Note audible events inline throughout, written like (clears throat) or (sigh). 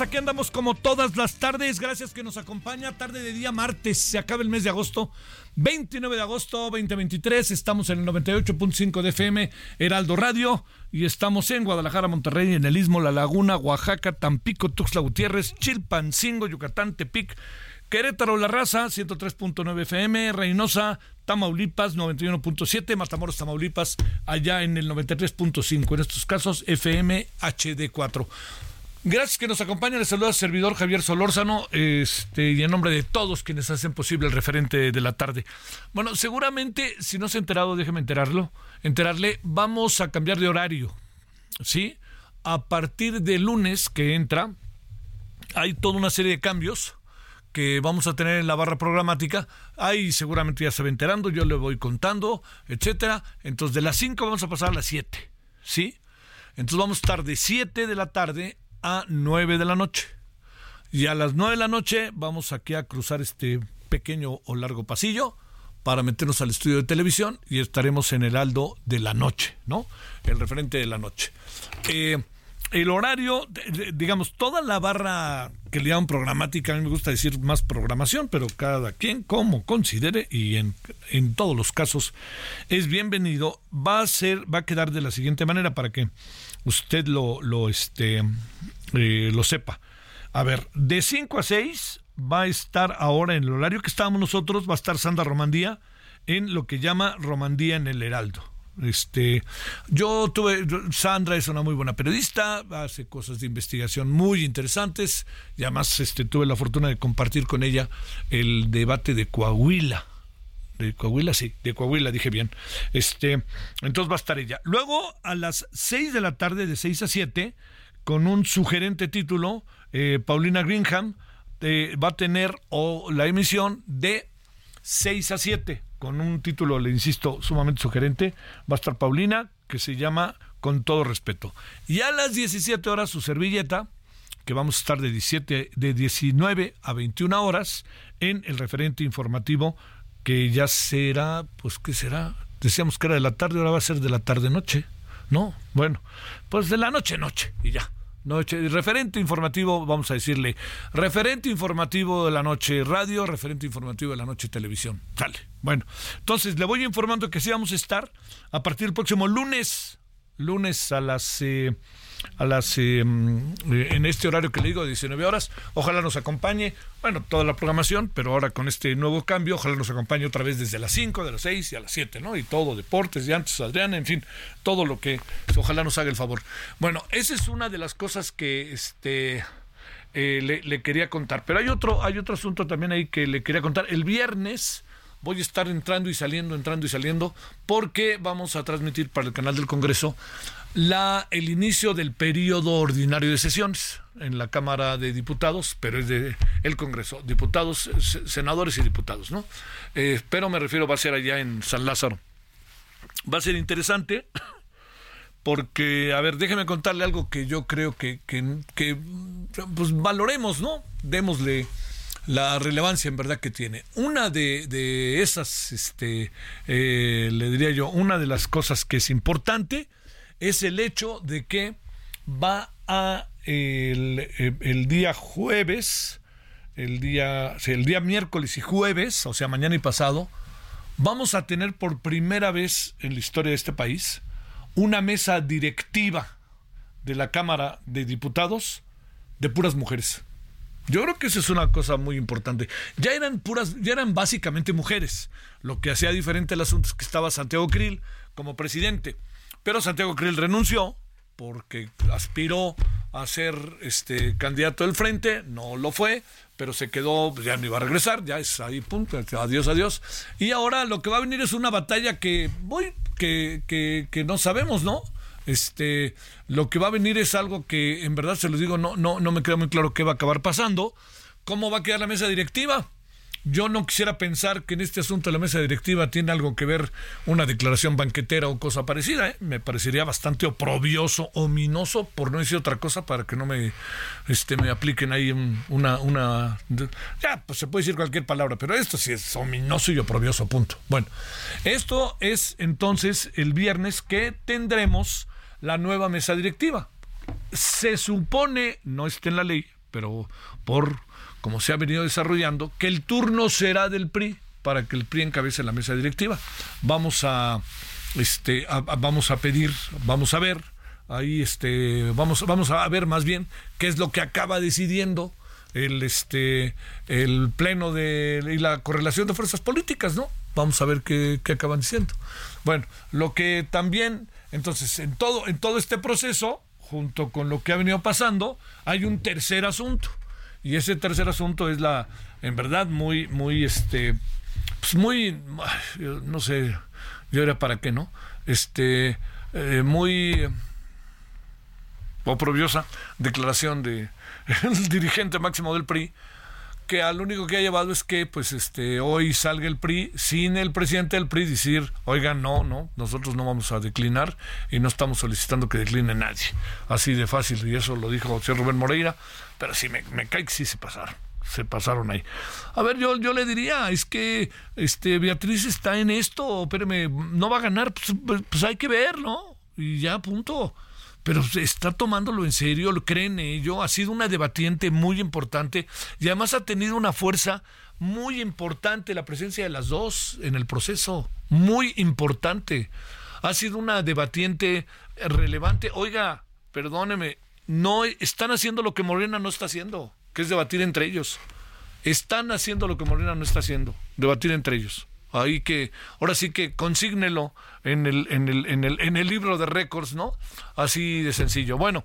Aquí andamos como todas las tardes, gracias que nos acompaña, tarde de día martes, se acaba el mes de agosto, 29 de agosto 2023, estamos en el 98.5 de FM, Heraldo Radio, y estamos en Guadalajara, Monterrey, en el Istmo, La Laguna, Oaxaca, Tampico, Tuxtla Gutiérrez, Chilpancingo, Yucatán, Tepic, Querétaro, La Raza, 103.9 FM, Reynosa, Tamaulipas, 91.7, Matamoros, Tamaulipas, allá en el 93.5, en estos casos FM HD4. Gracias que nos acompañan. Les saluda el servidor Javier Solórzano este, y en nombre de todos quienes hacen posible el referente de la tarde. Bueno, seguramente, si no se ha enterado, déjeme enterarlo, enterarle, vamos a cambiar de horario. ¿Sí? A partir de lunes que entra, hay toda una serie de cambios que vamos a tener en la barra programática. Ahí seguramente ya se va enterando, yo le voy contando, etcétera. Entonces, de las 5 vamos a pasar a las 7. ¿Sí? Entonces vamos a estar de 7 de la tarde a 9 de la noche. Y a las 9 de la noche vamos aquí a cruzar este pequeño o largo pasillo para meternos al estudio de televisión y estaremos en el Aldo de la noche, ¿no? El referente de la noche. Eh, el horario, digamos, toda la barra que le llaman programática, a mí me gusta decir más programación, pero cada quien como considere y en, en todos los casos es bienvenido. Va a ser, va a quedar de la siguiente manera para que usted lo, lo, este, eh, lo sepa. A ver, de 5 a 6 va a estar ahora en el horario que estábamos nosotros, va a estar Sandra Romandía en lo que llama Romandía en el Heraldo. Este, yo tuve, Sandra es una muy buena periodista, hace cosas de investigación muy interesantes y además este, tuve la fortuna de compartir con ella el debate de Coahuila. De Coahuila, sí, de Coahuila, dije bien. Este, entonces va a estar ella. Luego, a las 6 de la tarde, de 6 a 7, con un sugerente título, eh, Paulina Greenham eh, va a tener o, la emisión de 6 a 7, con un título, le insisto, sumamente sugerente. Va a estar Paulina, que se llama Con todo respeto. Y a las 17 horas, su servilleta, que vamos a estar de, 17, de 19 a 21 horas en el referente informativo, que ya será, pues, ¿qué será? Decíamos que era de la tarde, ahora va a ser de la tarde-noche. No, bueno, pues de la noche-noche y ya. Noche, referente informativo, vamos a decirle, referente informativo de la noche radio, referente informativo de la noche televisión. Sale. Bueno, entonces le voy informando que sí vamos a estar a partir del próximo lunes, lunes a las eh, a las eh, en este horario que le digo de 19 horas. Ojalá nos acompañe, bueno, toda la programación, pero ahora con este nuevo cambio, ojalá nos acompañe otra vez desde las 5, de las 6 y a las 7, ¿no? Y todo, deportes, de antes, Adriana, en fin, todo lo que ojalá nos haga el favor. Bueno, esa es una de las cosas que este eh, le, le quería contar, pero hay otro, hay otro asunto también ahí que le quería contar. El viernes voy a estar entrando y saliendo, entrando y saliendo, porque vamos a transmitir para el canal del Congreso el inicio del periodo ordinario de sesiones en la Cámara de Diputados, pero es de Congreso, diputados, senadores y diputados, ¿no? Eh, pero me refiero, va a ser allá en San Lázaro. Va a ser interesante porque, a ver, déjeme contarle algo que yo creo que, que, pues valoremos, ¿no? Démosle la relevancia en verdad que tiene. Una de, de esas, este, eh, le diría yo, una de las cosas que es importante es el hecho de que va a el, el día jueves, el día, el día miércoles y jueves, o sea, mañana y pasado, vamos a tener por primera vez en la historia de este país una mesa directiva de la Cámara de Diputados de puras mujeres. Yo creo que eso es una cosa muy importante. Ya eran puras, ya eran básicamente mujeres. Lo que hacía diferente el asunto es que estaba Santiago Krill como presidente. Pero Santiago Krill renunció porque aspiró a ser este candidato del frente, no lo fue, pero se quedó, pues, ya no iba a regresar, ya es ahí, punto, adiós, adiós. Y ahora lo que va a venir es una batalla que voy, que, que, que no sabemos, ¿no? Este, lo que va a venir es algo que en verdad se los digo, no, no, no me queda muy claro qué va a acabar pasando. ¿Cómo va a quedar la mesa directiva? Yo no quisiera pensar que en este asunto la mesa directiva tiene algo que ver una declaración banquetera o cosa parecida. ¿eh? Me parecería bastante oprobioso, ominoso, por no decir otra cosa, para que no me, este, me apliquen ahí una, una... Ya, pues se puede decir cualquier palabra, pero esto sí es ominoso y oprobioso, punto. Bueno, esto es entonces el viernes que tendremos la nueva mesa directiva. Se supone, no está en la ley, pero por como se ha venido desarrollando, que el turno será del PRI para que el PRI encabece la mesa directiva. Vamos a, este, vamos a pedir, vamos a ver, ahí este, vamos, vamos a ver más bien qué es lo que acaba decidiendo el este el pleno de y la correlación de fuerzas políticas, ¿no? Vamos a ver qué, qué acaban diciendo. Bueno, lo que también, entonces, en todo, en todo este proceso, junto con lo que ha venido pasando, hay un tercer asunto y ese tercer asunto es la, en verdad, muy, muy, este, pues muy, no sé, yo era para qué, ¿no? Este, eh, muy oprobiosa declaración de (laughs) el dirigente máximo del PRI que al único que ha llevado es que pues este hoy salga el PRI sin el presidente del PRI decir, oigan, no, no, nosotros no vamos a declinar y no estamos solicitando que decline nadie. Así de fácil, y eso lo dijo José Rubén Moreira, pero sí me, me cae que sí se pasaron se pasaron ahí. A ver, yo, yo le diría, es que este Beatriz está en esto, espérame, no va a ganar, pues, pues, pues hay que ver, ¿no? Y ya, punto pero está tomándolo en serio, lo creen ello, ha sido una debatiente muy importante y además ha tenido una fuerza muy importante la presencia de las dos en el proceso, muy importante. Ha sido una debatiente relevante. Oiga, perdóneme, no están haciendo lo que Morena no está haciendo, que es debatir entre ellos. Están haciendo lo que Morena no está haciendo, debatir entre ellos. Ahí que, ahora sí que consígnelo en el, en el, en el, en el libro de récords, ¿no? Así de sencillo. Bueno,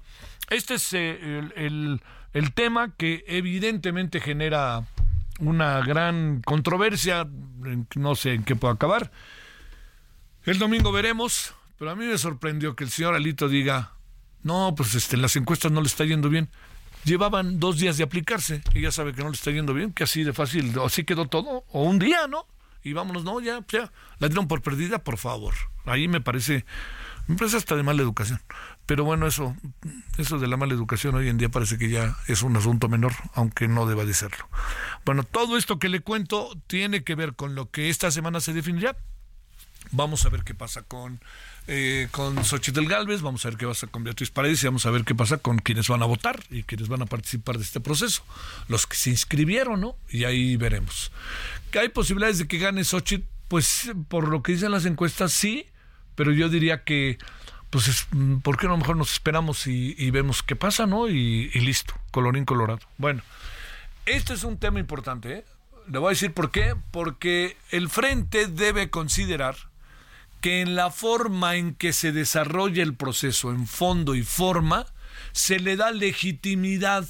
este es eh, el, el, tema que evidentemente genera una gran controversia, no sé en qué puede acabar. El domingo veremos, pero a mí me sorprendió que el señor Alito diga, no, pues este, las encuestas no le está yendo bien. Llevaban dos días de aplicarse y ya sabe que no le está yendo bien, que así de fácil, así quedó todo, o un día, ¿no? Y vámonos, no, ya, ya, la dieron por perdida, por favor. Ahí me parece, me parece hasta de mala educación. Pero bueno, eso, eso de la mala educación hoy en día parece que ya es un asunto menor, aunque no deba de serlo. Bueno, todo esto que le cuento tiene que ver con lo que esta semana se definirá. Vamos a ver qué pasa con eh, con Xochitl Galvez, vamos a ver qué pasa con Beatriz Paredes y vamos a ver qué pasa con quienes van a votar y quienes van a participar de este proceso, los que se inscribieron, ¿no? Y ahí veremos. ¿Que hay posibilidades de que gane Xochitl? Pues por lo que dicen las encuestas, sí, pero yo diría que, pues, ¿por qué no mejor nos esperamos y, vemos qué pasa, ¿no? Y, y, listo, colorín colorado. Bueno, este es un tema importante, ¿eh? Le voy a decir por qué. Porque el frente debe considerar que en la forma en que se desarrolla el proceso, en fondo y forma, se le da legitimidad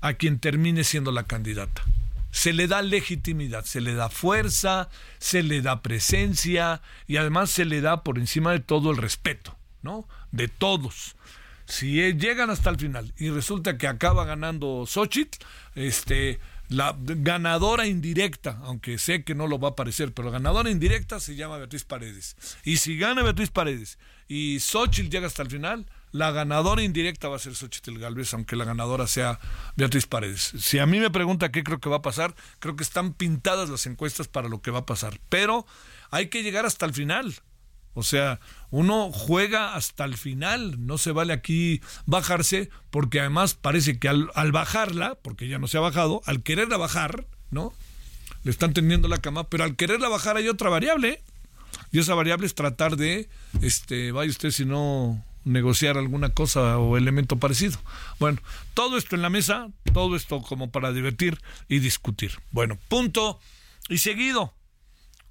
a quien termine siendo la candidata. se le da legitimidad, se le da fuerza, se le da presencia y además se le da por encima de todo el respeto, ¿no? De todos. Si llegan hasta el final y resulta que acaba ganando Xochitl, este, la ganadora indirecta, aunque sé que no lo va a parecer, pero la ganadora indirecta se llama Beatriz Paredes. Y si gana Beatriz Paredes y Xochitl llega hasta el final, la ganadora indirecta va a ser Xochitl Galvez, aunque la ganadora sea Beatriz Paredes. Si a mí me pregunta qué creo que va a pasar, creo que están pintadas las encuestas para lo que va a pasar. Pero hay que llegar hasta el final. O sea, uno juega hasta el final, no se vale aquí bajarse, porque además parece que al, bajarla, porque ya no se ha bajado, al quererla bajar, ¿no? Le están tendiendo la cama, pero al quererla bajar hay otra variable, y esa variable es tratar de, este, vaya usted si no negociar alguna cosa o elemento parecido. Bueno, todo esto en la mesa, todo esto como para divertir y discutir. Bueno, punto y seguido.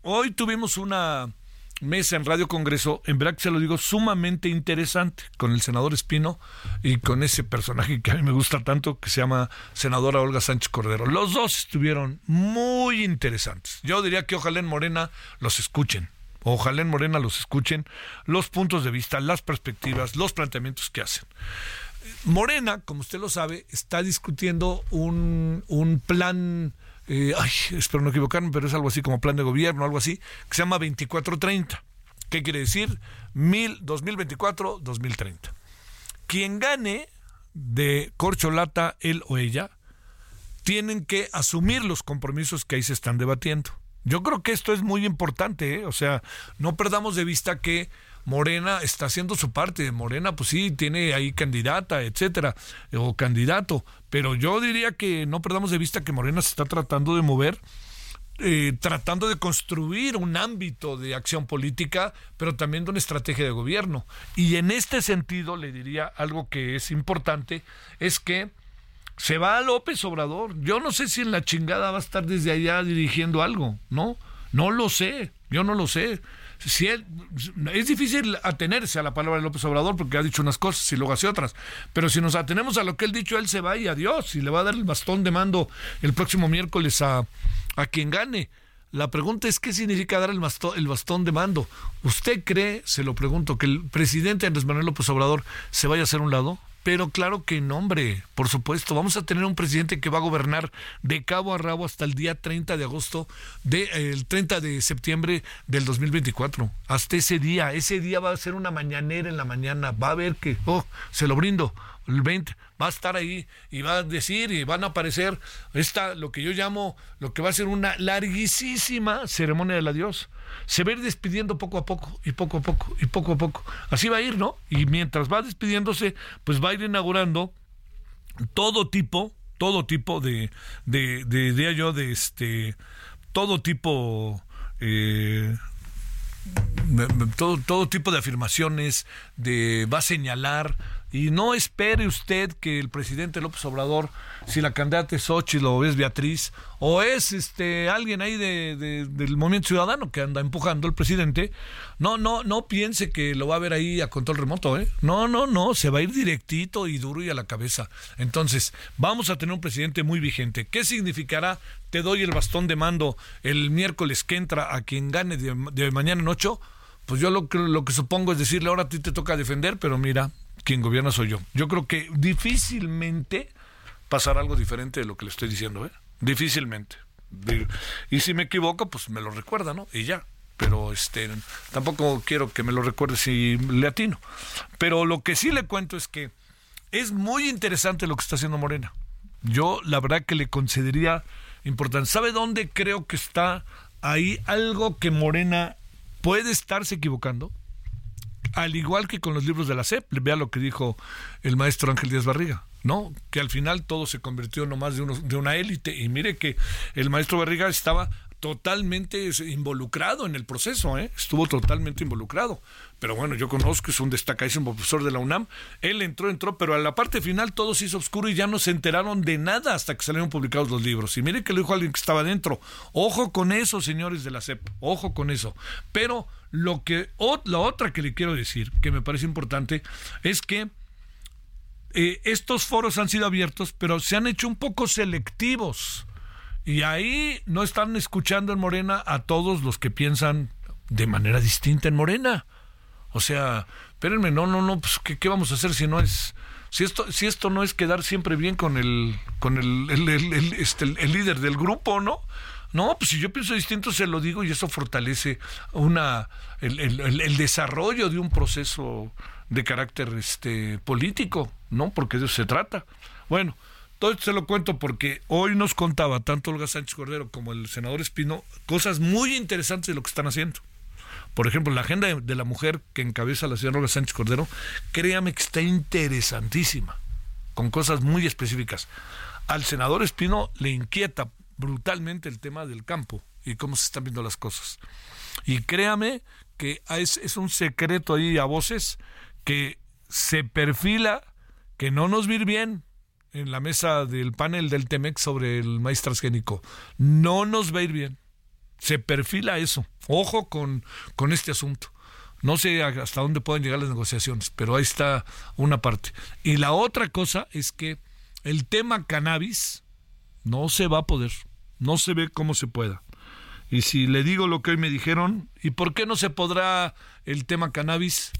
Hoy tuvimos una mesa en Radio Congreso, en verdad que se lo digo, sumamente interesante, con el senador Espino y con ese personaje que a mí me gusta tanto, que se llama senadora Olga Sánchez Cordero. Los dos estuvieron muy interesantes. Yo diría que ojalá en Morena los escuchen. Ojalá en Morena los escuchen los puntos de vista, las perspectivas, los planteamientos que hacen. Morena, como usted lo sabe, está discutiendo un, un plan eh, ay, espero no equivocarme, pero es algo así como plan de gobierno, algo así, que se llama 2430. ¿Qué quiere decir? 2024-2030. Quien gane de corcholata, él o ella, tienen que asumir los compromisos que ahí se están debatiendo. Yo creo que esto es muy importante, ¿eh? o sea, no perdamos de vista que Morena está haciendo su parte. Morena, pues sí, tiene ahí candidata, etcétera, o candidato. Pero yo diría que no perdamos de vista que Morena se está tratando de mover. Eh, tratando de construir un ámbito de acción política, pero también de una estrategia de gobierno. Y en este sentido le diría algo que es importante, es que se va a López Obrador. Yo no sé si en la chingada va a estar desde allá dirigiendo algo, ¿no? No lo sé, yo no lo sé si es difícil atenerse a la palabra de López Obrador porque ha dicho unas cosas y luego hace otras, pero si nos atenemos a lo que él dicho, él se va y adiós y le va a dar el bastón de mando el próximo miércoles a, a quien gane. La pregunta es qué significa dar el bastón, el bastón de mando. ¿Usted cree, se lo pregunto, que el presidente Andrés Manuel López Obrador se vaya a hacer un lado? Pero claro que no, hombre, por supuesto. Vamos a tener un presidente que va a gobernar de cabo a rabo hasta el día 30 de agosto, de, el 30 de septiembre del 2024. Hasta ese día. Ese día va a ser una mañanera en la mañana. Va a ver que, oh, se lo brindo el 20 va a estar ahí y va a decir y van a aparecer esta lo que yo llamo lo que va a ser una larguísima ceremonia del adiós se va a ir despidiendo poco a poco y poco a poco y poco a poco. Así va a ir no y mientras va despidiéndose pues va a ir inaugurando todo tipo todo tipo de de de, yo de este todo tipo eh, todo, todo tipo de afirmaciones, de va a señalar, y no espere usted que el presidente López Obrador, si la candidata es Xochitl o es Beatriz, o es este alguien ahí de, del Movimiento Ciudadano que anda empujando el presidente, no, no, no piense que lo va a ver ahí a control remoto, ¿eh? No, no, no, se va a ir directito y duro y a la cabeza. Entonces, vamos a tener un presidente muy vigente. ¿Qué significará? Te doy el bastón de mando el miércoles que entra a quien gane de, de mañana en ocho. Pues yo lo que, lo que supongo es decirle, ahora a ti te toca defender, pero mira, quien gobierna soy yo. Yo creo que difícilmente pasará algo diferente de lo que le estoy diciendo, ¿eh? Difícilmente. Y si me equivoco, pues me lo recuerda, ¿no? Y ya. Pero este tampoco quiero que me lo recuerde si le atino. Pero lo que sí le cuento es que es muy interesante lo que está haciendo Morena. Yo la verdad que le concedería importancia. ¿Sabe dónde creo que está ahí algo que Morena puede estarse equivocando? Al igual que con los libros de la SEP, vea lo que dijo el maestro Ángel Díaz Barriga. ¿no? Que al final todo se convirtió nomás de, de una élite. Y mire que el maestro Barriga estaba totalmente involucrado en el proceso, ¿eh? estuvo totalmente involucrado. Pero bueno, yo conozco, es un destacadísimo profesor de la UNAM. Él entró, entró, pero a la parte final todo se hizo oscuro y ya no se enteraron de nada hasta que salieron publicados los libros. Y mire que lo dijo alguien que estaba dentro. Ojo con eso, señores de la CEP, ojo con eso. Pero lo que, la otra que le quiero decir, que me parece importante, es que eh, estos foros han sido abiertos, pero se han hecho un poco selectivos Y ahí no están escuchando en Morena a todos los que piensan de manera distinta en Morena. O sea, espérenme, no, no, no, pues ¿qué, vamos a hacer si no es si esto si esto no es quedar siempre bien con el con el, el, este, el líder del grupo, ¿no? No, pues si yo pienso distinto se lo digo y eso fortalece una el, desarrollo de un proceso de carácter este político, ¿no? Porque de eso se trata. Bueno, todo esto se lo cuento porque hoy nos contaba tanto Olga Sánchez Cordero como el senador Espino cosas muy interesantes de lo que están haciendo. Por ejemplo, la agenda de, la mujer que encabeza la señora Olga Sánchez Cordero, créame que está interesantísima, con cosas muy específicas. Al senador Espino le inquieta brutalmente el tema del campo y cómo se están viendo las cosas. Y créame que es, un secreto ahí a voces que se perfila que no nos vir bien en la mesa del panel del Temex sobre el maíz transgénico. No nos va a ir bien. Se perfila eso. Ojo con, con este asunto. No sé hasta dónde pueden llegar las negociaciones, pero ahí está una parte. Y la otra cosa es que el tema cannabis no se va a poder. No se ve cómo se pueda. Y si le digo lo que hoy me dijeron, ¿y por qué no se podrá el tema cannabis?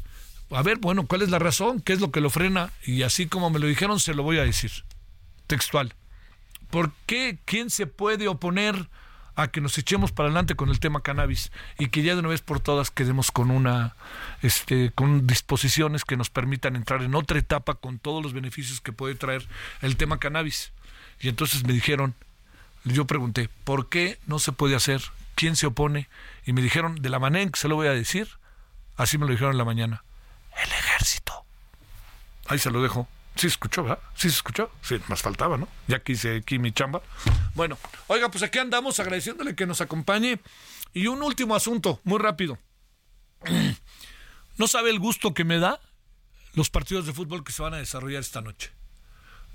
A ver, bueno, ¿cuál es la razón? ¿Qué es lo que lo frena? Y así como me lo dijeron, se lo voy a decir. Textual. ¿Por qué? ¿Quién se puede oponer a que nos echemos para adelante con el tema cannabis y que ya de una vez por todas quedemos con una este con disposiciones que nos permitan entrar en otra etapa con todos los beneficios que puede traer el tema cannabis? Y entonces me dijeron, yo pregunté, ¿por qué no se puede hacer? ¿Quién se opone? Y me dijeron, de la manera en que se lo voy a decir, así me lo dijeron en la mañana, el ejército. Ahí se lo dejo. Sí se escuchó, ¿verdad? Sí se escuchó. Sí, más faltaba, ¿no? Ya que hice aquí mi chamba. Bueno, oiga, pues aquí andamos agradeciéndole que nos acompañe. Y un último asunto, muy rápido. (clears throat) No sabe el gusto que me da los partidos de fútbol que se van a desarrollar esta noche.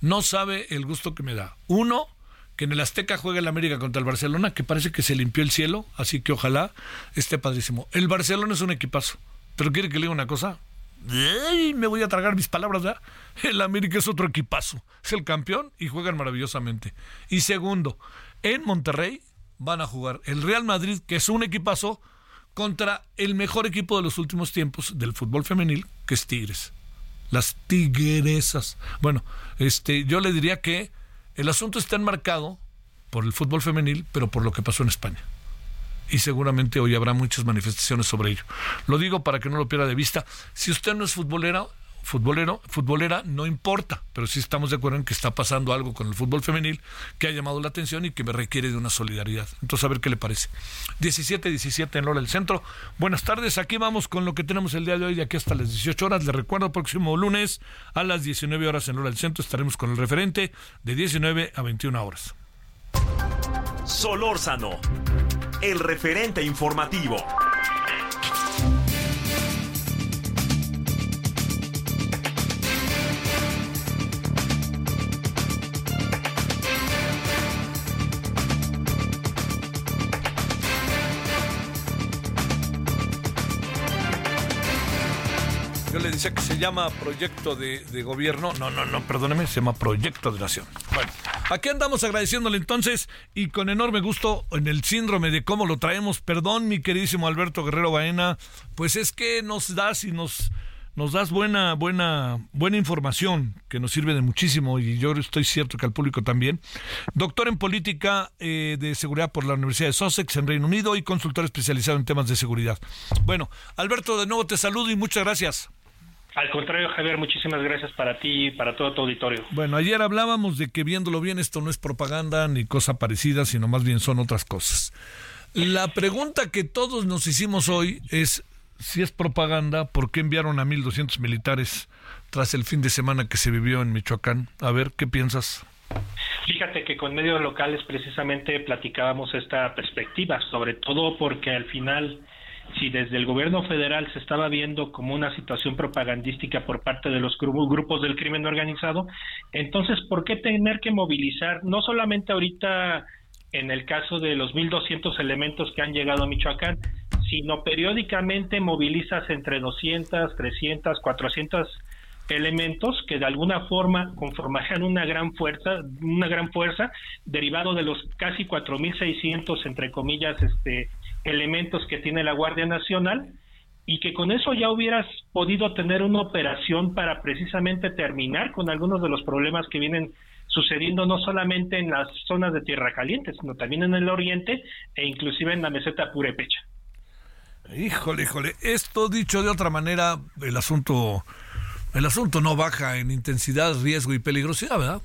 No sabe el gusto que me da. Uno, que en el Azteca juegue el América contra el Barcelona, que parece que se limpió el cielo, así que ojalá esté padrísimo. El Barcelona es un equipazo, pero quiere que le diga una cosa. Me voy a tragar mis palabras, ¿verdad? El América es otro equipazo, es el campeón y juegan maravillosamente. Y segundo, en Monterrey van a jugar el Real Madrid, que es un equipazo, contra el mejor equipo de los últimos tiempos del fútbol femenil, que es Tigres. Las tigresas. Bueno, este, yo le diría que el asunto está enmarcado por el fútbol femenil, pero por lo que pasó en España. Y seguramente hoy habrá muchas manifestaciones sobre ello. Lo digo para que no lo pierda de vista. Si usted no es futbolera, futbolero, futbolera, no importa, pero sí estamos de acuerdo en que está pasando algo con el fútbol femenil que ha llamado la atención y que me requiere de una solidaridad. Entonces, a ver qué le parece. 17-17 en Lola del Centro. Buenas tardes, aquí vamos con lo que tenemos el día de hoy, de aquí hasta las 18 horas. Le recuerdo, próximo lunes a las 19 horas en Lola del Centro estaremos con el referente de 19 a 21 horas. Solórzano, el referente informativo. Decía que se llama proyecto de, gobierno. No, no, no, perdóneme, se llama proyecto de nación. Bueno, aquí andamos agradeciéndole entonces y con enorme gusto en el síndrome de cómo lo traemos. Perdón, mi queridísimo Alberto Guerrero Baena, pues es que nos das y nos nos das buena, buena, buena información que nos sirve de muchísimo y yo estoy cierto que al público también. Doctor en política eh, de seguridad por la Universidad de Sussex en Reino Unido y consultor especializado en temas de seguridad. Bueno, Alberto, de nuevo te saludo y muchas gracias. Al contrario, Javier, muchísimas gracias para ti y para todo tu auditorio. Bueno, ayer hablábamos de que viéndolo bien esto no es propaganda ni cosa parecida, sino más bien son otras cosas. La pregunta que todos nos hicimos hoy es si es propaganda, ¿por qué enviaron a 1.200 militares tras el fin de semana que se vivió en Michoacán? A ver, ¿qué piensas? Fíjate que con medios locales precisamente platicábamos esta perspectiva, sobre todo porque al final si desde el gobierno federal se estaba viendo como una situación propagandística por parte de los grupos del crimen organizado, entonces, ¿por qué tener que movilizar no solamente ahorita en el caso de los 1.200 elementos que han llegado a Michoacán, sino periódicamente movilizas entre 200, 300, 400 elementos que de alguna forma conformarían una gran fuerza, una gran fuerza derivado de los casi 4600 entre comillas este elementos que tiene la Guardia Nacional y que con eso ya hubieras podido tener una operación para precisamente terminar con algunos de los problemas que vienen sucediendo no solamente en las zonas de tierra caliente, sino también en el oriente e inclusive en la meseta purepecha. Híjole, híjole, esto dicho de otra manera, el asunto el asunto no baja en intensidad, riesgo y peligrosidad, ¿verdad?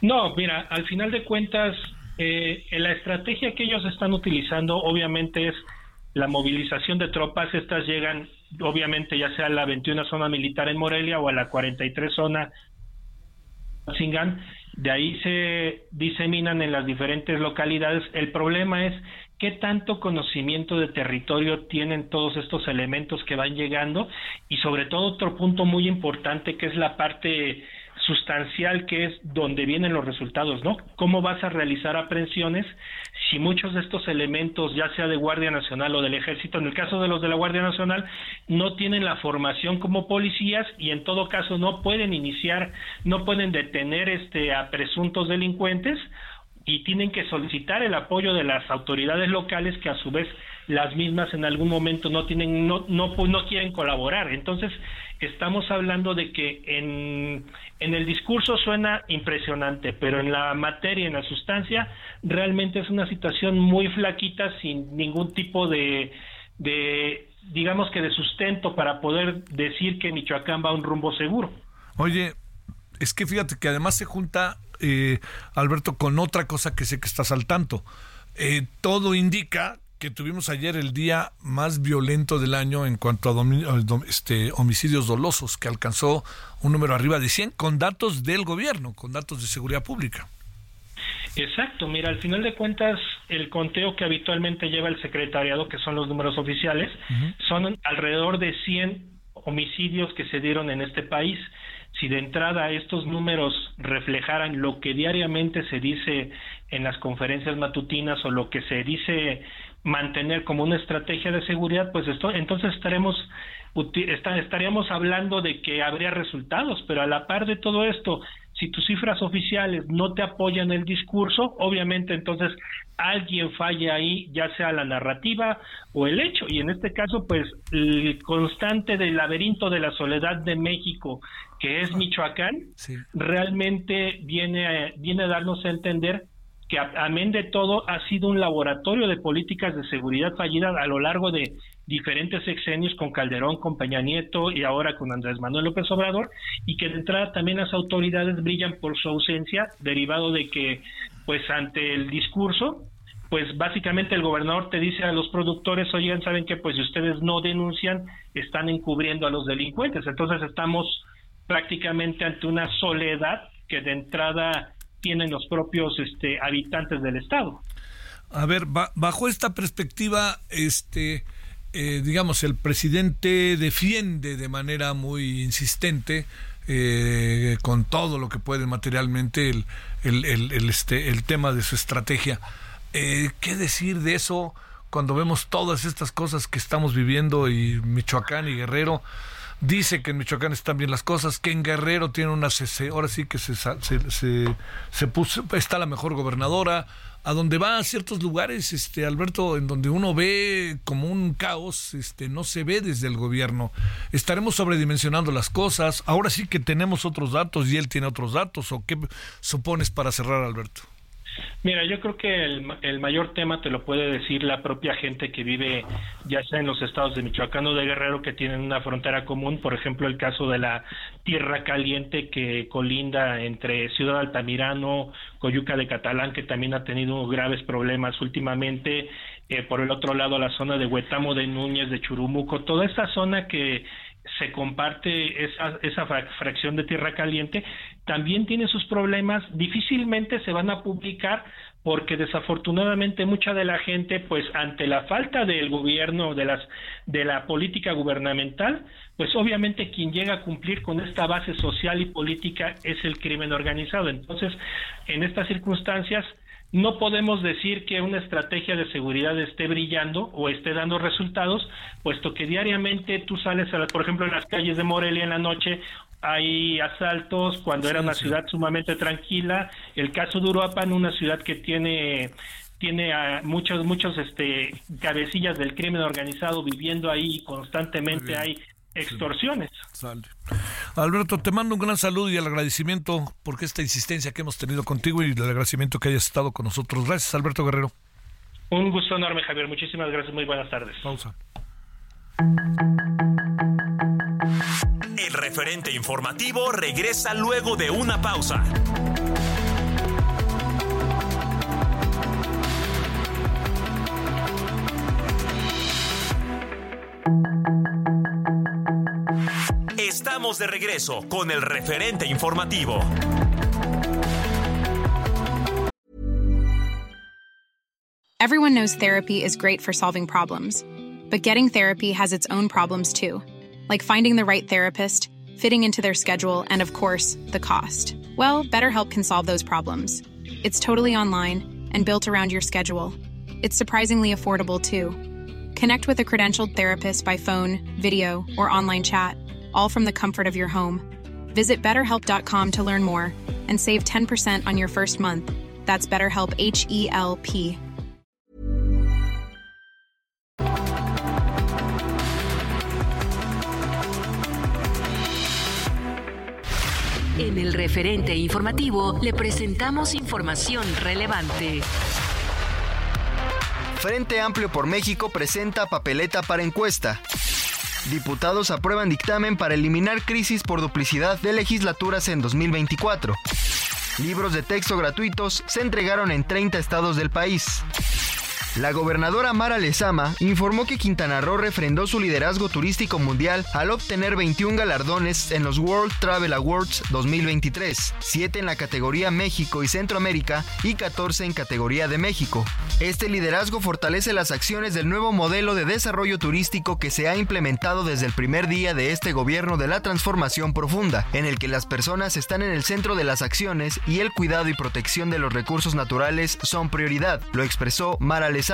No, mira, al final de cuentas, eh, la estrategia que ellos están utilizando obviamente es la movilización de tropas. Estas llegan, obviamente, ya sea a la 21 zona militar en Morelia o a la 43 zona Singan. De ahí se diseminan en las diferentes localidades. El problema es qué tanto conocimiento de territorio tienen todos estos elementos que van llegando y sobre todo otro punto muy importante que es la parte sustancial que es donde vienen los resultados, ¿no? ¿Cómo vas a realizar aprehensiones si muchos de estos elementos, ya sea de Guardia Nacional o del Ejército, en el caso de los de la Guardia Nacional, no tienen la formación como policías y en todo caso no pueden iniciar, no pueden detener este a presuntos delincuentes y tienen que solicitar el apoyo de las autoridades locales que a su vez las mismas en algún momento no tienen no no no quieren colaborar entonces estamos hablando de que en, en el discurso suena impresionante pero en la materia en la sustancia realmente es una situación muy flaquita sin ningún tipo de de digamos que de sustento para poder decir que Michoacán va a un rumbo seguro oye es que fíjate que además se junta eh, Alberto, con otra cosa que sé que estás al tanto. Eh, todo indica que tuvimos ayer el día más violento del año en cuanto a este, homicidios dolosos, que alcanzó un número arriba de 100, con datos del gobierno, con datos de seguridad pública. Exacto, mira, al final de cuentas, el conteo que habitualmente lleva el secretariado, que son los números oficiales, son alrededor de 100 homicidios que se dieron en este país si de entrada estos números reflejaran lo que diariamente se dice en las conferencias matutinas o lo que se dice mantener como una estrategia de seguridad, pues esto, entonces estaremos estaríamos hablando de que habría resultados, pero a la par de todo esto, si tus cifras oficiales no te apoyan el discurso, obviamente entonces alguien falla ahí, ya sea la narrativa o el hecho. Y en este caso, pues el constante del laberinto de la soledad de México, que es Michoacán, realmente viene a, viene a darnos a entender que amén de todo ha sido un laboratorio de políticas de seguridad fallida a lo largo de diferentes sexenios con Calderón, con Peña Nieto y ahora con Andrés Manuel López Obrador, y que de entrada también las autoridades brillan por su ausencia, derivado de que, pues ante el discurso, pues básicamente el gobernador te dice a los productores, oigan, saben que pues si ustedes no denuncian, están encubriendo a los delincuentes. Entonces estamos prácticamente ante una soledad que de entrada tienen los propios este, habitantes del estado. A ver, bajo esta perspectiva, este, eh, digamos, el presidente defiende de manera muy insistente eh, con todo lo que puede materialmente el, el, el, este, el tema de su estrategia. Eh, ¿Qué decir de eso cuando vemos todas estas cosas que estamos viviendo y Michoacán y Guerrero? Dice que en Michoacán están bien las cosas, que en Guerrero tiene una ahora sí que se, se, se, puso, está la mejor gobernadora, a donde va a ciertos lugares, este Alberto, en donde uno ve como un caos, este no se ve desde el gobierno. Estaremos sobredimensionando las cosas. Ahora sí que tenemos otros datos y él tiene otros datos. ¿O qué supones para cerrar, Alberto? Mira, yo creo que el, mayor tema te lo puede decir la propia gente que vive ya sea en los estados de Michoacán o de Guerrero que tienen una frontera común, por ejemplo el caso de la Tierra Caliente que colinda entre Ciudad Altamirano, Coyuca de Catalán, que también ha tenido graves problemas últimamente, eh, por el otro lado la zona de Huetamo de Núñez, de Churumuco, toda esta zona que se comparte esa, esa fracción de tierra caliente, también tiene sus problemas, difícilmente se van a publicar porque desafortunadamente mucha de la gente pues ante la falta del gobierno de las de la política gubernamental pues obviamente quien llega a cumplir con esta base social y política es el crimen organizado. Entonces en estas circunstancias no podemos decir que una estrategia de seguridad esté brillando o esté dando resultados, puesto que diariamente tú sales, a por ejemplo, en las calles de Morelia en la noche hay asaltos cuando era una ciudad sumamente tranquila. El caso de Uruapan, una ciudad que tiene tiene a muchos muchos este cabecillas del crimen organizado viviendo ahí constantemente hay extorsiones. Alberto, te mando un gran saludo y el agradecimiento por esta insistencia que hemos tenido contigo y el agradecimiento que hayas estado con nosotros. Gracias, Alberto Guerrero. Un gusto enorme, Javier. Muchísimas gracias. Muy buenas tardes. Pausa. El referente informativo regresa luego de una pausa. Estamos de regreso con el referente informativo. Everyone knows therapy is great for solving problems, but getting therapy has its own problems too, like finding the right therapist, fitting into their schedule, and of course, the cost. Well, BetterHelp can solve those problems. It's totally online and built around your schedule. It's surprisingly affordable too. Connect with a credentialed therapist by phone, video, or online chat all from the comfort of your home. Visit betterhelp.com to learn more and save 10% on your first month. That's BetterHelp H E L P. En el referente informativo le presentamos información relevante. Frente Amplio por México presenta papeleta para encuesta. Diputados aprueban dictamen para eliminar crisis por duplicidad de legislaturas en 2024. Libros de texto gratuitos se entregaron en 30 estados del país. La gobernadora Mara Lezama informó que Quintana Roo refrendó su liderazgo turístico mundial al obtener 21 galardones en los World Travel Awards 2023, 7 en la categoría México y Centroamérica y 14 en categoría de México. Este liderazgo fortalece las acciones del nuevo modelo de desarrollo turístico que se ha implementado desde el primer día de este gobierno de la transformación profunda, en el que las personas están en el centro de las acciones y el cuidado y protección de los recursos naturales son prioridad, lo expresó Mara Lezama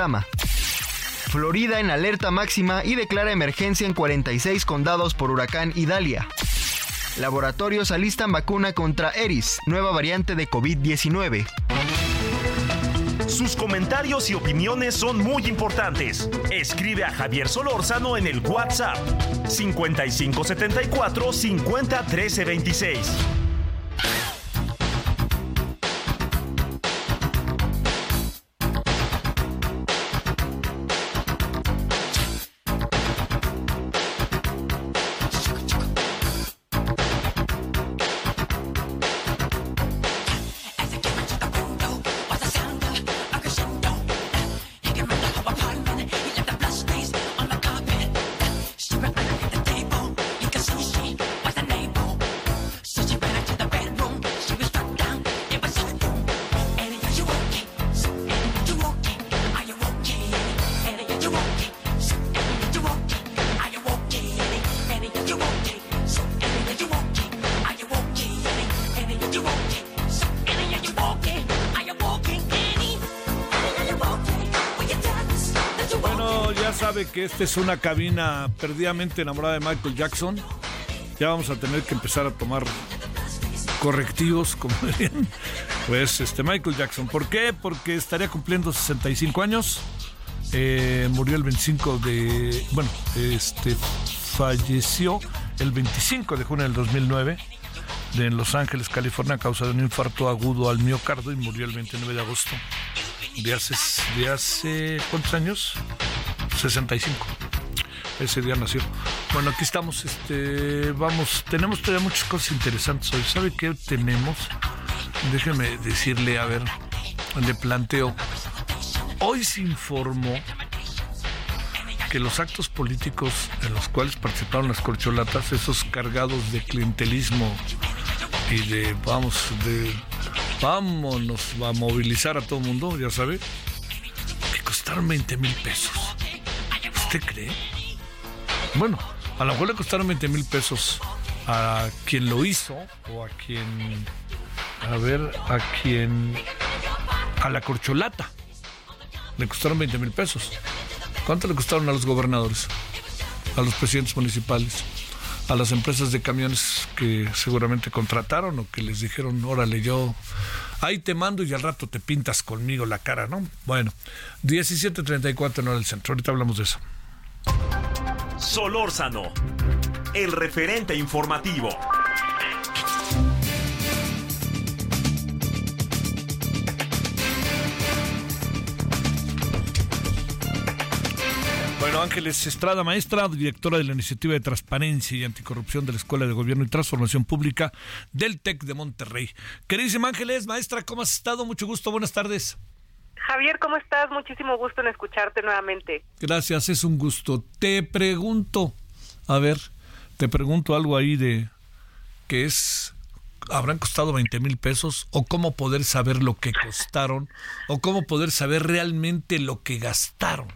Florida en alerta máxima y declara emergencia en 46 condados por huracán Idalia. Laboratorios alistan vacuna contra Eris, nueva variante de COVID-19. Sus comentarios y opiniones son muy importantes. Escribe a Javier Solórzano en el WhatsApp 5574 50 esta es una cabina perdidamente enamorada de Michael Jackson. Ya vamos a tener que empezar a tomar correctivos, como (laughs) dirían. Pues este Michael Jackson. ¿Por qué? Porque estaría cumpliendo 65 años. Eh, murió el 25 de. Bueno, este falleció el 25 de junio del 2009 en Los Ángeles, California, a causa de un infarto agudo al miocardio y murió el 29 de agosto de hace, de hace ¿cuántos años? 65. Ese día nació. Bueno, aquí estamos, este, vamos, tenemos todavía muchas cosas interesantes hoy. ¿Sabe qué tenemos? Déjeme decirle, a ver, le planteo. Hoy se informó que los actos políticos en los cuales participaron las corcholatas, esos cargados de clientelismo y de, vamos, de, vámonos a movilizar a todo el mundo, ya sabe, que costaron 20 mil pesos. ¿Usted cree? Bueno, a lo mejor le costaron 20 mil pesos a quien lo hizo o a quien, a ver, a quien, a la corcholata. Le costaron 20 mil pesos. ¿Cuánto le costaron a los gobernadores? A los presidentes municipales, a las empresas de camiones que seguramente contrataron o que les dijeron, órale, yo ahí te mando y al rato te pintas conmigo la cara, ¿no? Bueno, 17.34 en hora centro, ahorita hablamos de eso. Solórzano, el referente informativo. Bueno, Ángeles Estrada, maestra, directora de la Iniciativa de Transparencia y Anticorrupción de la Escuela de Gobierno y Transformación Pública del TEC de Monterrey. Queridísima Ángeles, maestra, ¿cómo has estado? Mucho gusto, buenas tardes. Javier, ¿cómo estás? Muchísimo gusto en escucharte nuevamente. Gracias, es un gusto. Te pregunto, a ver, te pregunto algo ahí de que es, ¿habrán costado 20 mil pesos? ¿O cómo poder saber lo que costaron? ¿O cómo poder saber realmente lo que gastaron?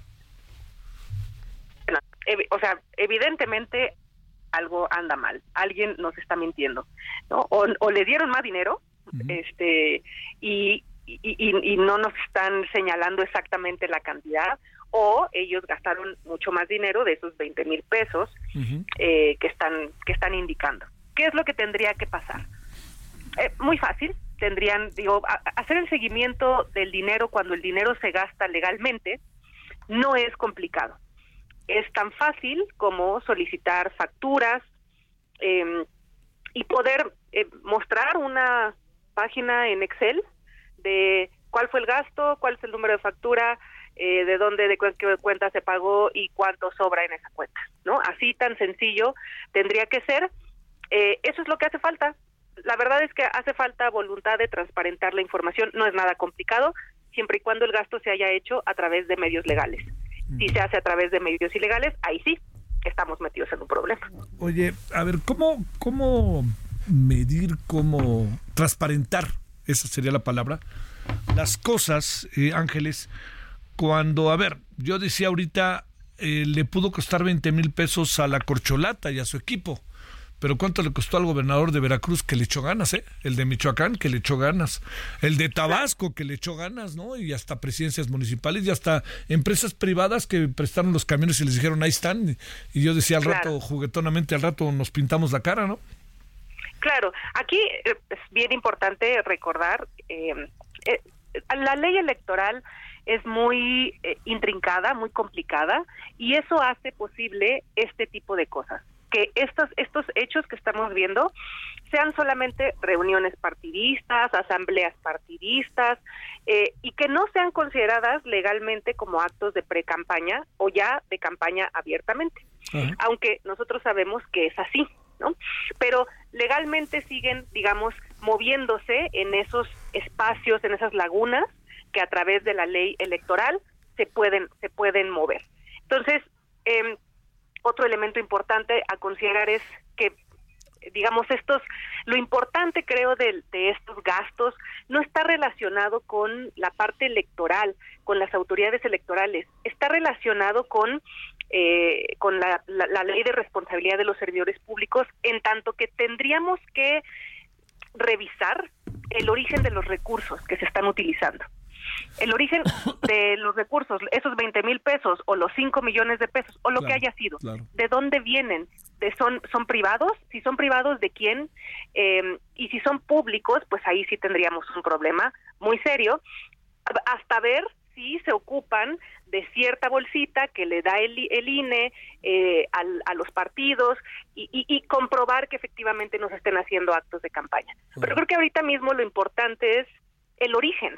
o sea, evidentemente algo anda mal, alguien nos está mintiendo, ¿no? O, le dieron más dinero, este, y, y, no nos están señalando exactamente la cantidad, o ellos gastaron mucho más dinero de esos 20 mil pesos eh, que están que están indicando. ¿Qué es lo que tendría que pasar? Eh, muy fácil, tendrían, digo, hacer el seguimiento del dinero cuando el dinero se gasta legalmente no es complicado es tan fácil como solicitar facturas em, y poder eh, mostrar una página en Excel de cuál fue el gasto, cuál es el número de factura, eh, de dónde, de qué cuenta se pagó y cuánto sobra en esa cuenta, ¿no? Así tan sencillo tendría que ser. Eh, eso es lo que hace falta. La verdad es que hace falta voluntad de transparentar la información. No es nada complicado, siempre y cuando el gasto se haya hecho a través de medios legales. Si se hace a través de medios ilegales, ahí sí estamos metidos en un problema. Oye, a ver, ¿cómo, cómo medir, cómo transparentar, esa sería la palabra, las cosas, eh, Ángeles, cuando, a ver, yo decía ahorita, eh, le pudo costar 20 mil pesos a la corcholata y a su equipo pero ¿cuánto le costó al gobernador de Veracruz que le echó ganas, eh? El de Michoacán que le echó ganas, el de Tabasco que le echó ganas, ¿no? Y hasta presidencias municipales y hasta empresas privadas que prestaron los camiones y les dijeron, ahí están. Y yo decía al rato, juguetonamente al rato nos pintamos la cara, ¿no? Claro, aquí eh, es bien importante recordar, eh, eh, la ley electoral es muy intrincada, muy complicada, y eso hace posible este tipo de cosas que estos, estos hechos que estamos viendo sean solamente reuniones partidistas, asambleas partidistas, eh, y que no sean consideradas legalmente como actos de pre-campaña o ya de campaña abiertamente. Aunque nosotros sabemos que es así, ¿no? Pero legalmente siguen, digamos, moviéndose en esos espacios, en esas lagunas que a través de la ley electoral se pueden, se pueden mover. Entonces, eh, otro elemento importante a considerar es que digamos estos lo importante creo de, de, estos gastos no está relacionado con la parte electoral con las autoridades electorales está relacionado con eh, con la, la, ley de responsabilidad de los servidores públicos en tanto que tendríamos que revisar el origen de los recursos que se están utilizando el origen (laughs) de los recursos, esos 20 mil pesos o los 5 millones de pesos o lo que haya sido, ¿de dónde vienen? De son, ¿Son privados? Si son privados, ¿de quién? Eh, y si son públicos, pues ahí sí tendríamos un problema muy serio, hasta ver si se ocupan de cierta bolsita que le da el, el INE eh, a los partidos y, y, comprobar que efectivamente nos estén haciendo actos de campaña. Pero creo que ahorita mismo lo importante es el origen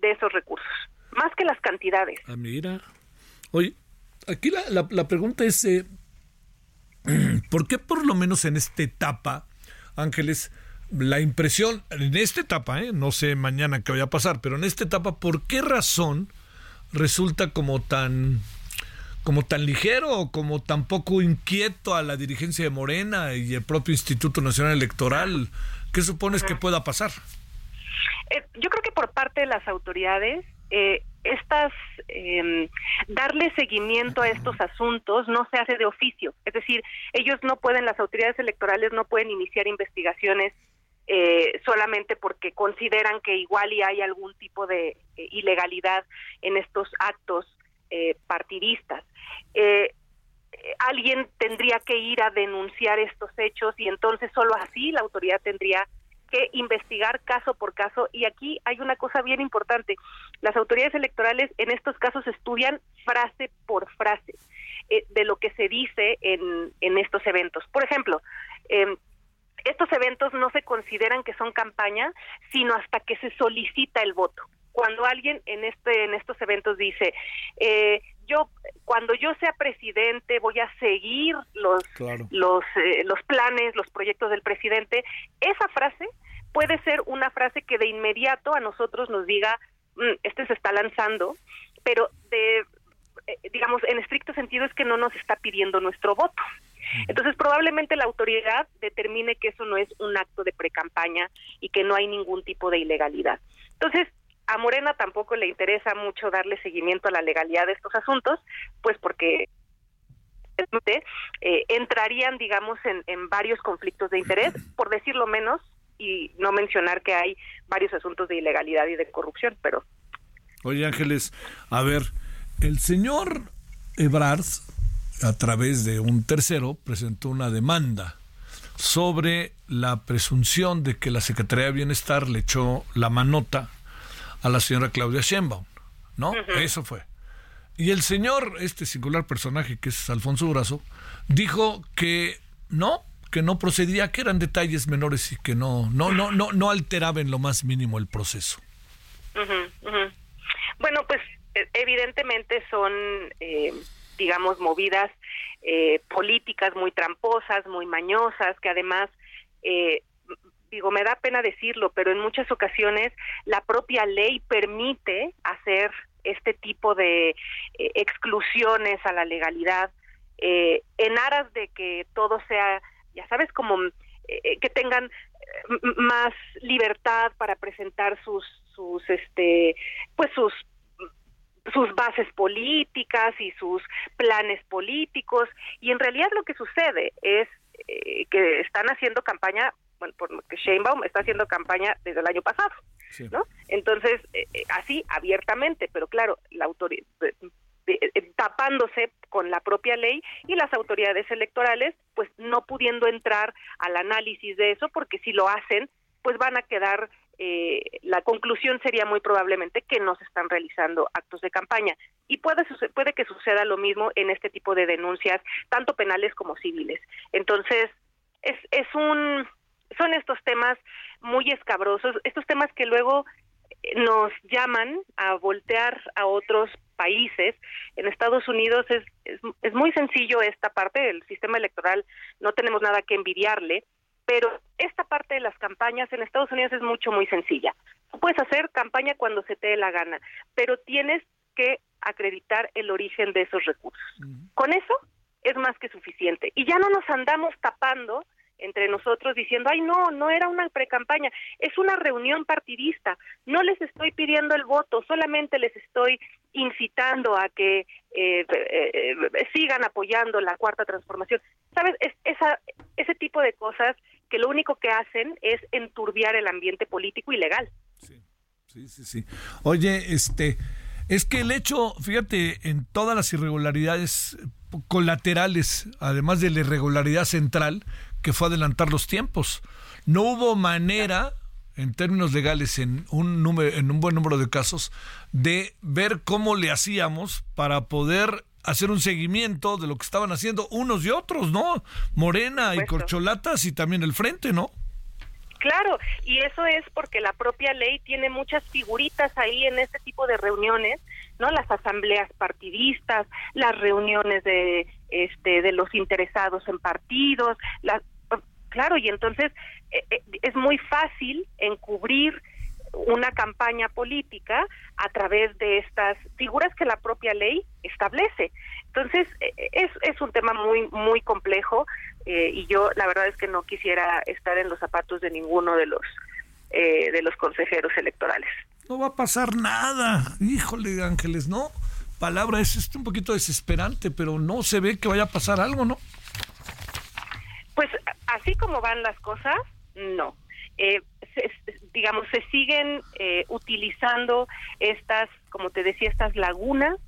de esos recursos, más que las cantidades. Ah, mira. Oye, aquí la, la, pregunta es, eh, (clears throat) ¿por qué por lo menos en esta etapa, Ángeles, la impresión, en esta etapa, eh, no sé mañana qué vaya a pasar, pero en esta etapa, ¿por qué razón resulta como tan como tan ligero o como tan poco inquieto a la dirigencia de Morena y el propio Instituto Nacional Electoral? ¿Qué supones que pueda pasar? Eh, yo creo que por parte de las autoridades, eh, estas eh, darle seguimiento a estos asuntos no se hace de oficio, es decir, ellos no pueden, las autoridades electorales no pueden iniciar investigaciones eh, solamente porque consideran que igual y hay algún tipo de eh, ilegalidad en estos actos eh, partidistas. alguien tendría que ir a denunciar estos hechos y entonces solo así la autoridad tendría que investigar caso por caso y aquí hay una cosa bien importante. Las autoridades electorales en estos casos estudian frase por frase de lo que se dice en, en estos eventos. Por ejemplo, eh, estos eventos no se consideran que son campaña, sino hasta que se solicita el voto. Cuando alguien en este en estos eventos dice, eh, yo cuando yo sea presidente voy a seguir los los eh, los planes, los proyectos del presidente, esa frase puede ser una frase que de inmediato a nosotros nos diga, mm, este se está lanzando, pero de eh, digamos en estricto sentido es que no nos está pidiendo nuestro voto. Entonces, probablemente la autoridad determine que eso no es un acto de precampaña y que no hay ningún tipo de ilegalidad. Entonces, a Morena tampoco le interesa mucho darle seguimiento a la legalidad de estos asuntos, pues porque eh, entrarían, digamos, en, en varios conflictos de interés, por decirlo menos, y no mencionar que hay varios asuntos de ilegalidad y de corrupción, pero... Oye Ángeles, a ver, el señor Ebrard a través de un tercero, presentó una demanda sobre la presunción de que la Secretaría de Bienestar le echó la manota a la señora Claudia Sheinbaum, ¿no? Eso fue. Y el señor, este singular personaje que es Alfonso Durazo, dijo que no, que no procedía, que eran detalles menores y que no, no, no, no, no alteraba en lo más mínimo el proceso. Bueno, pues e, evidentemente son eh, digamos, movidas eh, políticas muy tramposas, muy mañosas, que además, eh, digo, me da pena decirlo, pero en muchas ocasiones la propia ley permite hacer este tipo de eh, exclusiones a la legalidad en aras de que todo sea, ya sabes, como que tengan más libertad para presentar sus sus este pues sus sus bases políticas y sus planes políticos. Y en realidad lo que sucede es eh, que están haciendo campaña bueno porque Sheinbaum está haciendo campaña desde el año pasado no entonces eh, eh, así abiertamente pero claro la autoridad tapándose con la propia ley y las autoridades electorales pues no pudiendo entrar al análisis de eso porque si lo hacen pues van a quedar eh, la conclusión sería muy probablemente que no se están realizando actos de campaña. Y puede puede que suceda lo mismo en este tipo de denuncias tanto penales como civiles. Entonces es es un son estos temas muy escabrosos estos temas que luego eh, nos llaman a voltear a otros países. En Estados Unidos es, es, es, muy sencillo esta parte del sistema electoral, no tenemos nada que envidiarle, pero esta parte de las campañas en Estados Unidos es mucho, muy sencilla. Tú puedes hacer campaña cuando se te dé la gana, pero tienes que acreditar el origen de esos recursos. Con eso es más que suficiente. Y ya no nos andamos tapando entre nosotros diciendo, ay, no, no era una precampaña, es una reunión partidista, no les estoy pidiendo el voto, solamente les estoy incitando a que eh, eh, sigan apoyando la cuarta transformación. ¿Sabes? Es, esa, ese tipo de cosas que lo único que hacen es enturbiar el ambiente político y legal. Sí, sí, sí. sí. Oye, este, es que el hecho, fíjate, en todas las irregularidades colaterales, además de la irregularidad central, que fue adelantar los tiempos. No hubo manera, en términos legales, en un, número, en un buen número de casos, de ver cómo le hacíamos para poder hacer un seguimiento de lo que estaban haciendo unos y otros, ¿no? Morena y Corcholatas y también el Frente, ¿no? Claro, y eso es porque la propia ley tiene muchas figuritas ahí en este tipo de reuniones, ¿no? Las asambleas partidistas, las reuniones de este de los interesados en partidos, las claro, y entonces eh, eh, es muy fácil encubrir una campaña política a través de estas figuras que la propia ley establece. Entonces, eh, es, es un tema muy, muy complejo eh, y yo la verdad es que no quisiera estar en los zapatos de ninguno de los, eh, de los consejeros electorales. No va a pasar nada, híjole Ángeles, ¿no? Palabra es, es un poquito desesperante, pero no se ve que vaya a pasar algo, ¿no? Pues así como van las cosas, no. eh, digamos, se siguen eh, utilizando estas, como te decía, estas lagunas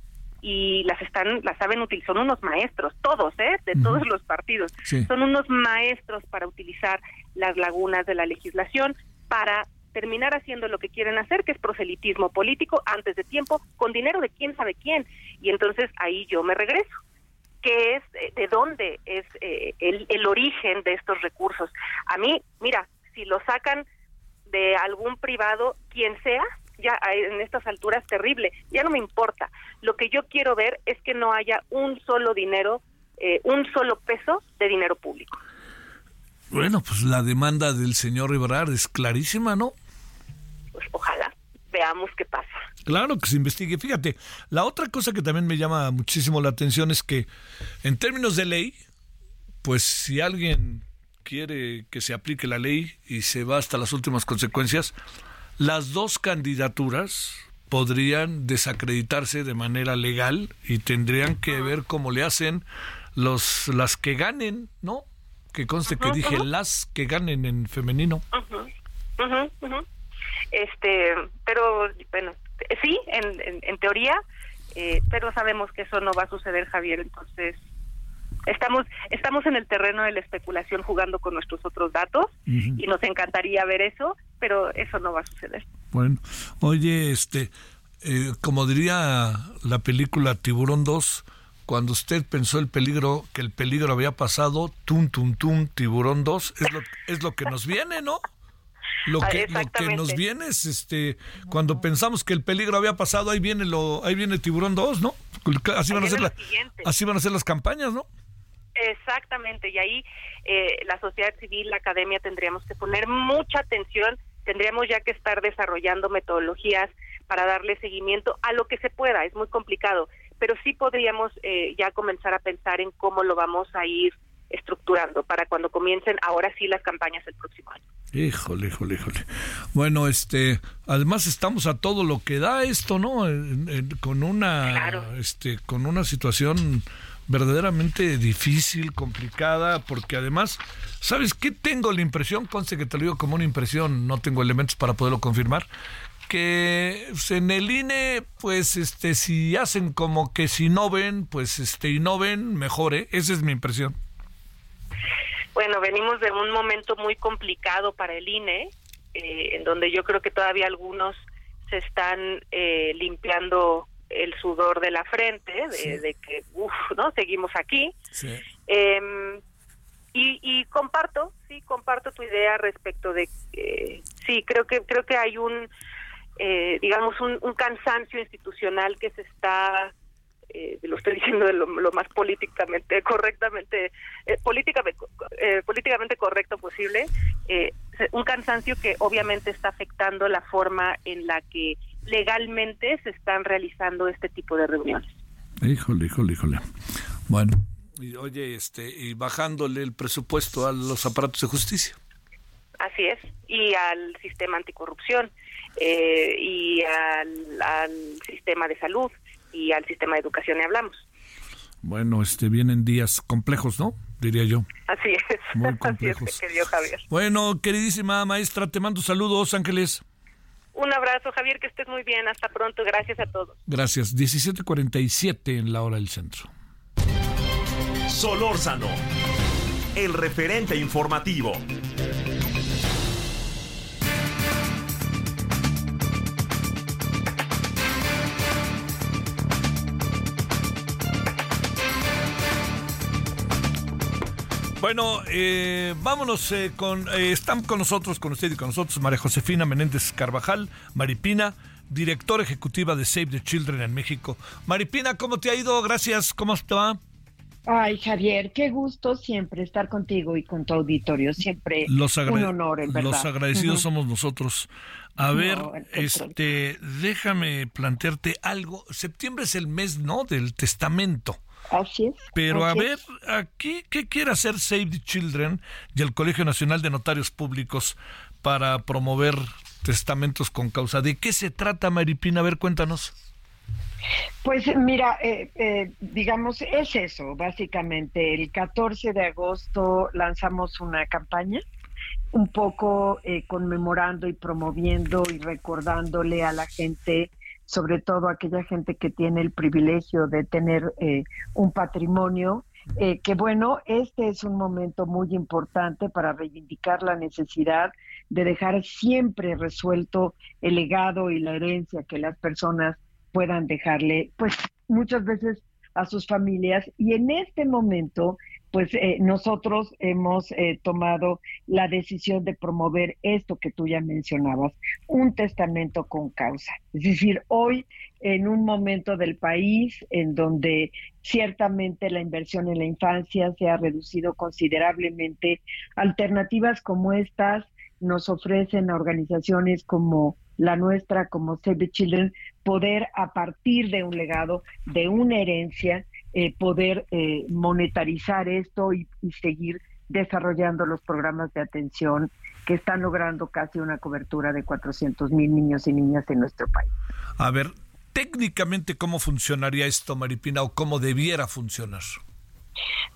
y las están, las saben utilizar, son unos maestros, todos, ¿eh? De todos los partidos. Son unos maestros para utilizar las lagunas de la legislación para terminar haciendo lo que quieren hacer, que es proselitismo político antes de tiempo, con dinero de quién sabe quién. Y entonces ahí yo me regreso. ¿Qué es, eh, de dónde es eh, el, el origen de estos recursos? A mí, mira, si lo sacan de algún privado, quien sea, ya en estas alturas terrible, ya no me importa. Lo que yo quiero ver es que no haya un solo dinero, eh, un solo peso de dinero público. Bueno, pues la demanda del señor Ebrard es clarísima, ¿no? Pues ojalá veamos qué pasa. Claro que se investigue. Fíjate, la otra cosa que también me llama muchísimo la atención es que en términos de ley, pues si alguien quiere que se aplique la ley y se va hasta las últimas consecuencias, las dos candidaturas podrían desacreditarse de manera legal y tendrían que ver cómo le hacen los las que ganen, ¿no? Que conste que dije las que ganen en femenino. Este, pero bueno, sí, en, en, teoría, eh, pero sabemos que eso no va a suceder, Javier. Entonces, estamos estamos en el terreno de la especulación jugando con nuestros otros datos y nos encantaría ver eso, pero eso no va a suceder. Bueno, oye, este, eh, como diría la película Tiburón 2, cuando usted pensó el peligro, que el peligro había pasado, tum, tum, tum, Tiburón 2, es lo, es lo que nos viene, ¿no? Lo que, lo que nos viene es, este, cuando pensamos que el peligro había pasado, ahí viene lo, ahí viene Tiburón 2, ¿no? Así van, a ser así van a ser las campañas, ¿no? Exactamente, y ahí eh, la sociedad civil, la academia tendríamos que poner mucha atención, tendríamos ya que estar desarrollando metodologías para darle seguimiento a lo que se pueda, es muy complicado, pero sí podríamos eh, ya comenzar a pensar en cómo lo vamos a ir estructurando para cuando comiencen ahora sí las campañas el próximo año. Híjole, híjole, híjole. Bueno, este, además estamos a todo lo que da esto, ¿no? con una, este, con una situación verdaderamente difícil, complicada, porque además, ¿sabes qué? Tengo la impresión, conste que te lo digo como una impresión, no tengo elementos para poderlo confirmar, que en el INE, pues, este, si hacen como que si no ven, pues, este, y no ven, mejore, esa es mi impresión. Bueno, venimos de un momento muy complicado para el INE, eh, en donde yo creo que todavía algunos se están eh, limpiando el sudor de la frente, de, que, uff, ¿no? Seguimos aquí. Em, y, comparto, sí, comparto tu idea respecto de, que sí, creo que creo que hay un, eh, digamos, un, cansancio institucional que se está eh, lo estoy (laughs) diciendo de lo, más políticamente correctamente eh, políticamente eh, políticamente correcto posible un cansancio que obviamente está afectando la forma en la que legalmente se están realizando este tipo de reuniones. Híjole, híjole, híjole. Bueno, y oye, este, y bajándole el presupuesto a los aparatos de justicia. Así es, y al sistema anticorrupción, eh, y al, sistema de salud, y al sistema de educación, y hablamos. Bueno, este, vienen días complejos, ¿no? Diría yo. Así es. Muy (laughs) complejos. querido Javier. Bueno, queridísima maestra, te mando saludos, Ángeles. Un abrazo, Javier, que estés muy bien. Hasta pronto. Gracias a todos. Gracias. 17:47 en la hora del centro. Solórzano, el referente informativo. Bueno, eh, vámonos eh, con... Eh, están con nosotros, con usted y con nosotros, María Josefina Menéndez Carvajal, Maripina, directora ejecutiva de Save the Children en México. Maripina, ¿cómo te ha ido? Gracias, ¿cómo te va? Ay, Javier, qué gusto siempre estar contigo y con tu auditorio. Siempre los un honor, en verdad. Los agradecidos somos nosotros. A ver, este, déjame plantearte algo. Septiembre es el mes, ¿no? Del testamento. Así es. Pero a ver, aquí, ¿qué quiere hacer Save the Children y el Colegio Nacional de Notarios Públicos para promover testamentos con causa? ¿De qué se trata, Maripina? A ver, cuéntanos. Pues mira, eh, eh, digamos, es eso, básicamente. El 14 de agosto lanzamos una campaña un poco eh, conmemorando y promoviendo y recordándole a la gente, sobre todo aquella gente que tiene el privilegio de tener eh, un patrimonio, eh, que bueno, este es un momento muy importante para reivindicar la necesidad de dejar siempre resuelto el legado y la herencia que las personas puedan dejarle, pues muchas veces a sus familias. Y en este momento pues eh, nosotros hemos eh, tomado la decisión de promover esto que tú ya mencionabas, un testamento con causa. Es decir, hoy en un momento del país en donde ciertamente la inversión en la infancia se ha reducido considerablemente, alternativas como estas nos ofrecen a organizaciones como la nuestra, como Save the Children, poder a partir de un legado, de una herencia, eh, poder eh, monetarizar esto y, seguir desarrollando los programas de atención que están logrando casi una cobertura de 400 mil niños y niñas en nuestro país. A ver, técnicamente, ¿cómo funcionaría esto, Maripina, o cómo debiera funcionar?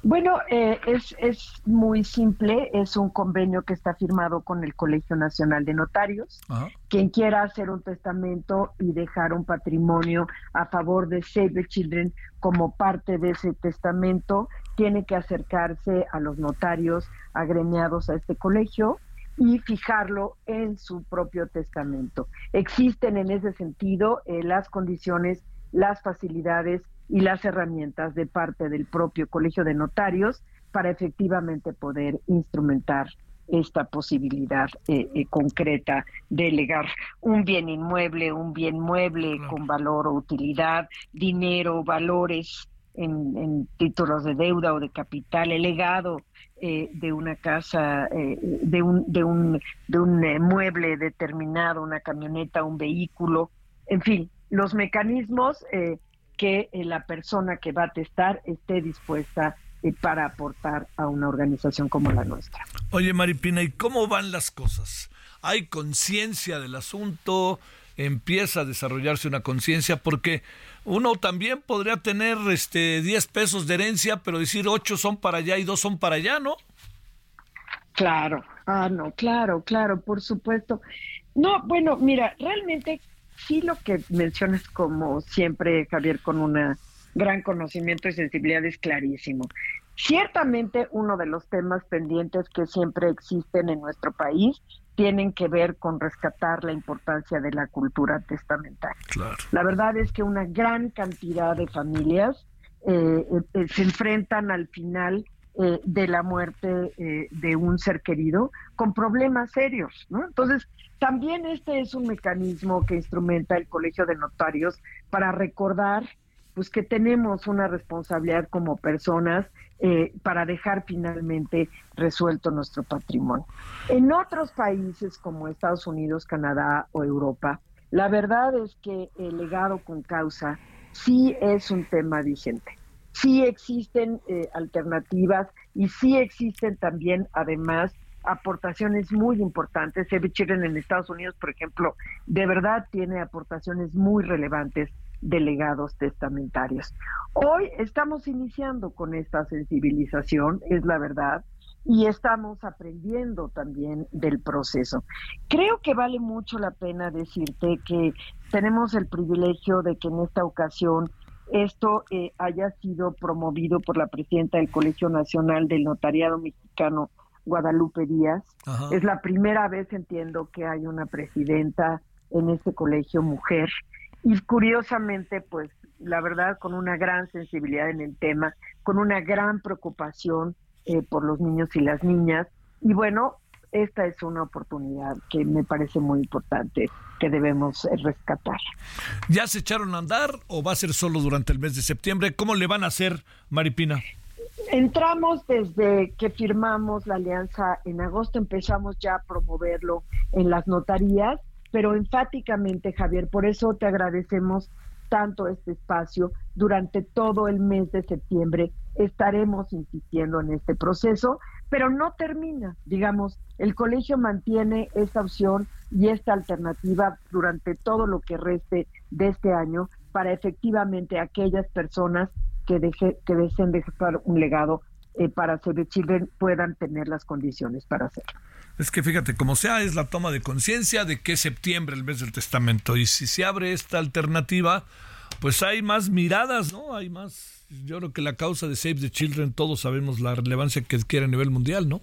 Bueno, eh, es, es muy simple, es un convenio que está firmado con el Colegio Nacional de Notarios. Quien quiera hacer un testamento y dejar un patrimonio a favor de Save the Children como parte de ese testamento, tiene que acercarse a los notarios agremiados a este colegio y fijarlo en su propio testamento. Existen en ese sentido eh, las condiciones, las facilidades y las herramientas de parte del propio Colegio de Notarios para efectivamente poder instrumentar esta posibilidad eh, eh, concreta de legar un bien inmueble, un bien mueble con valor o utilidad, dinero, valores en, títulos de deuda o de capital, el legado eh, de una casa, de un, de un, de un mueble determinado, una camioneta, un vehículo, en fin, los mecanismos que eh, la persona que va a testar esté dispuesta eh, para aportar a una organización como la nuestra. Oye, Maripina, ¿y cómo van las cosas? ¿Hay conciencia del asunto? ¿Empieza a desarrollarse una conciencia? Porque uno también podría tener este 10 pesos de herencia, pero decir 8 son para allá y 2 son para allá, ¿no? Claro, ah, no, claro, claro, por supuesto. No, bueno, mira, realmente sí lo que mencionas como siempre, Javier, con un gran conocimiento y sensibilidad es clarísimo. Ciertamente uno de los temas pendientes que siempre existen en nuestro país tienen que ver con rescatar la importancia de la cultura testamentaria. La verdad es que una gran cantidad de familias eh, eh, se enfrentan al final eh, de la muerte de un ser querido con problemas serios, ¿no? Entonces, también este es un mecanismo que instrumenta el Colegio de Notarios para recordar pues que tenemos una responsabilidad como personas eh, para dejar finalmente resuelto nuestro patrimonio. En otros países como Estados Unidos, Canadá o Europa, la verdad es que el legado con causa sí es un tema vigente. Sí existen eh, alternativas y sí existen también, además, aportaciones muy importantes. Children en Estados Unidos, por ejemplo, de verdad tiene aportaciones muy relevantes de legados testamentarios. Hoy estamos iniciando con esta sensibilización, es la verdad, y estamos aprendiendo también del proceso. Creo que vale mucho la pena decirte que tenemos el privilegio de que en esta ocasión esto eh, haya sido promovido por la presidenta del Colegio Nacional del Notariado Mexicano, Guadalupe Díaz. Es la primera vez, entiendo, que hay una presidenta en este colegio mujer. Y curiosamente, pues la verdad, con una gran sensibilidad en el tema, con una gran preocupación eh, por los niños y las niñas. Y bueno, esta es una oportunidad que me parece muy importante que debemos eh, rescatar. ¿Ya se echaron a andar o va a ser solo durante el mes de septiembre? ¿Cómo le van a hacer, Maripina? Entramos desde que firmamos la alianza en agosto, empezamos ya a promoverlo en las notarías, pero enfáticamente, Javier, por eso te agradecemos tanto este espacio. Durante todo el mes de septiembre estaremos insistiendo en este proceso, pero no termina. Digamos, el colegio mantiene esta opción y esta alternativa durante todo lo que reste de este año para efectivamente aquellas personas que, deje, que deseen dejar un legado eh, para Save Children puedan tener las condiciones para hacerlo. Es que fíjate, como sea, es la toma de conciencia de que es septiembre, el mes del testamento. Y si se abre esta alternativa, pues hay más miradas, ¿no? Hay más. Yo creo que la causa de Save the Children, todos sabemos la relevancia que adquiere a nivel mundial, ¿no?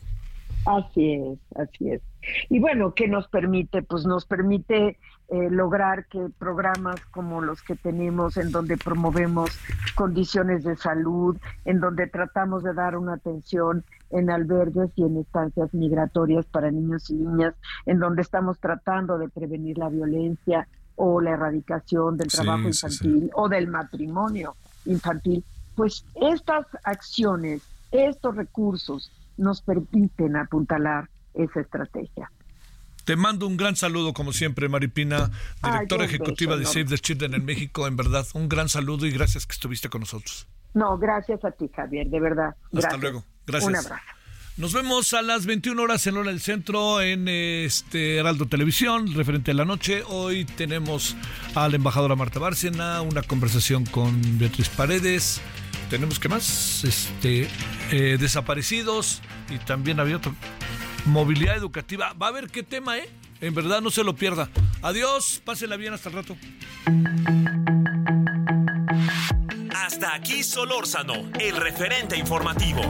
Así es, así es. Y bueno, ¿qué nos permite? Pues nos permite eh, lograr que programas como los que tenemos, en donde promovemos condiciones de salud, en donde tratamos de dar una atención en albergues y en estancias migratorias para niños y niñas, en donde estamos tratando de prevenir la violencia o la erradicación del trabajo infantil o del matrimonio infantil, pues estas acciones, estos recursos nos permiten apuntalar esa estrategia. Te mando un gran saludo, como siempre, Maripina, directora ejecutiva de Save the Children en México. En verdad, un gran saludo y gracias que estuviste con nosotros. No, gracias a ti, Javier, de verdad. Hasta luego. Gracias. Un abrazo. Nos vemos a las 21 horas en Hora del Centro en este Heraldo Televisión, referente a la noche. Hoy tenemos a la embajadora Marta Bárcena, una conversación con Beatriz Paredes. Tenemos que más, este, eh, desaparecidos y también había otro movilidad educativa. Va a ver qué tema, ¿eh? En verdad no se lo pierda. Adiós, pásela bien hasta el rato. Hasta aquí Solórzano, el referente informativo.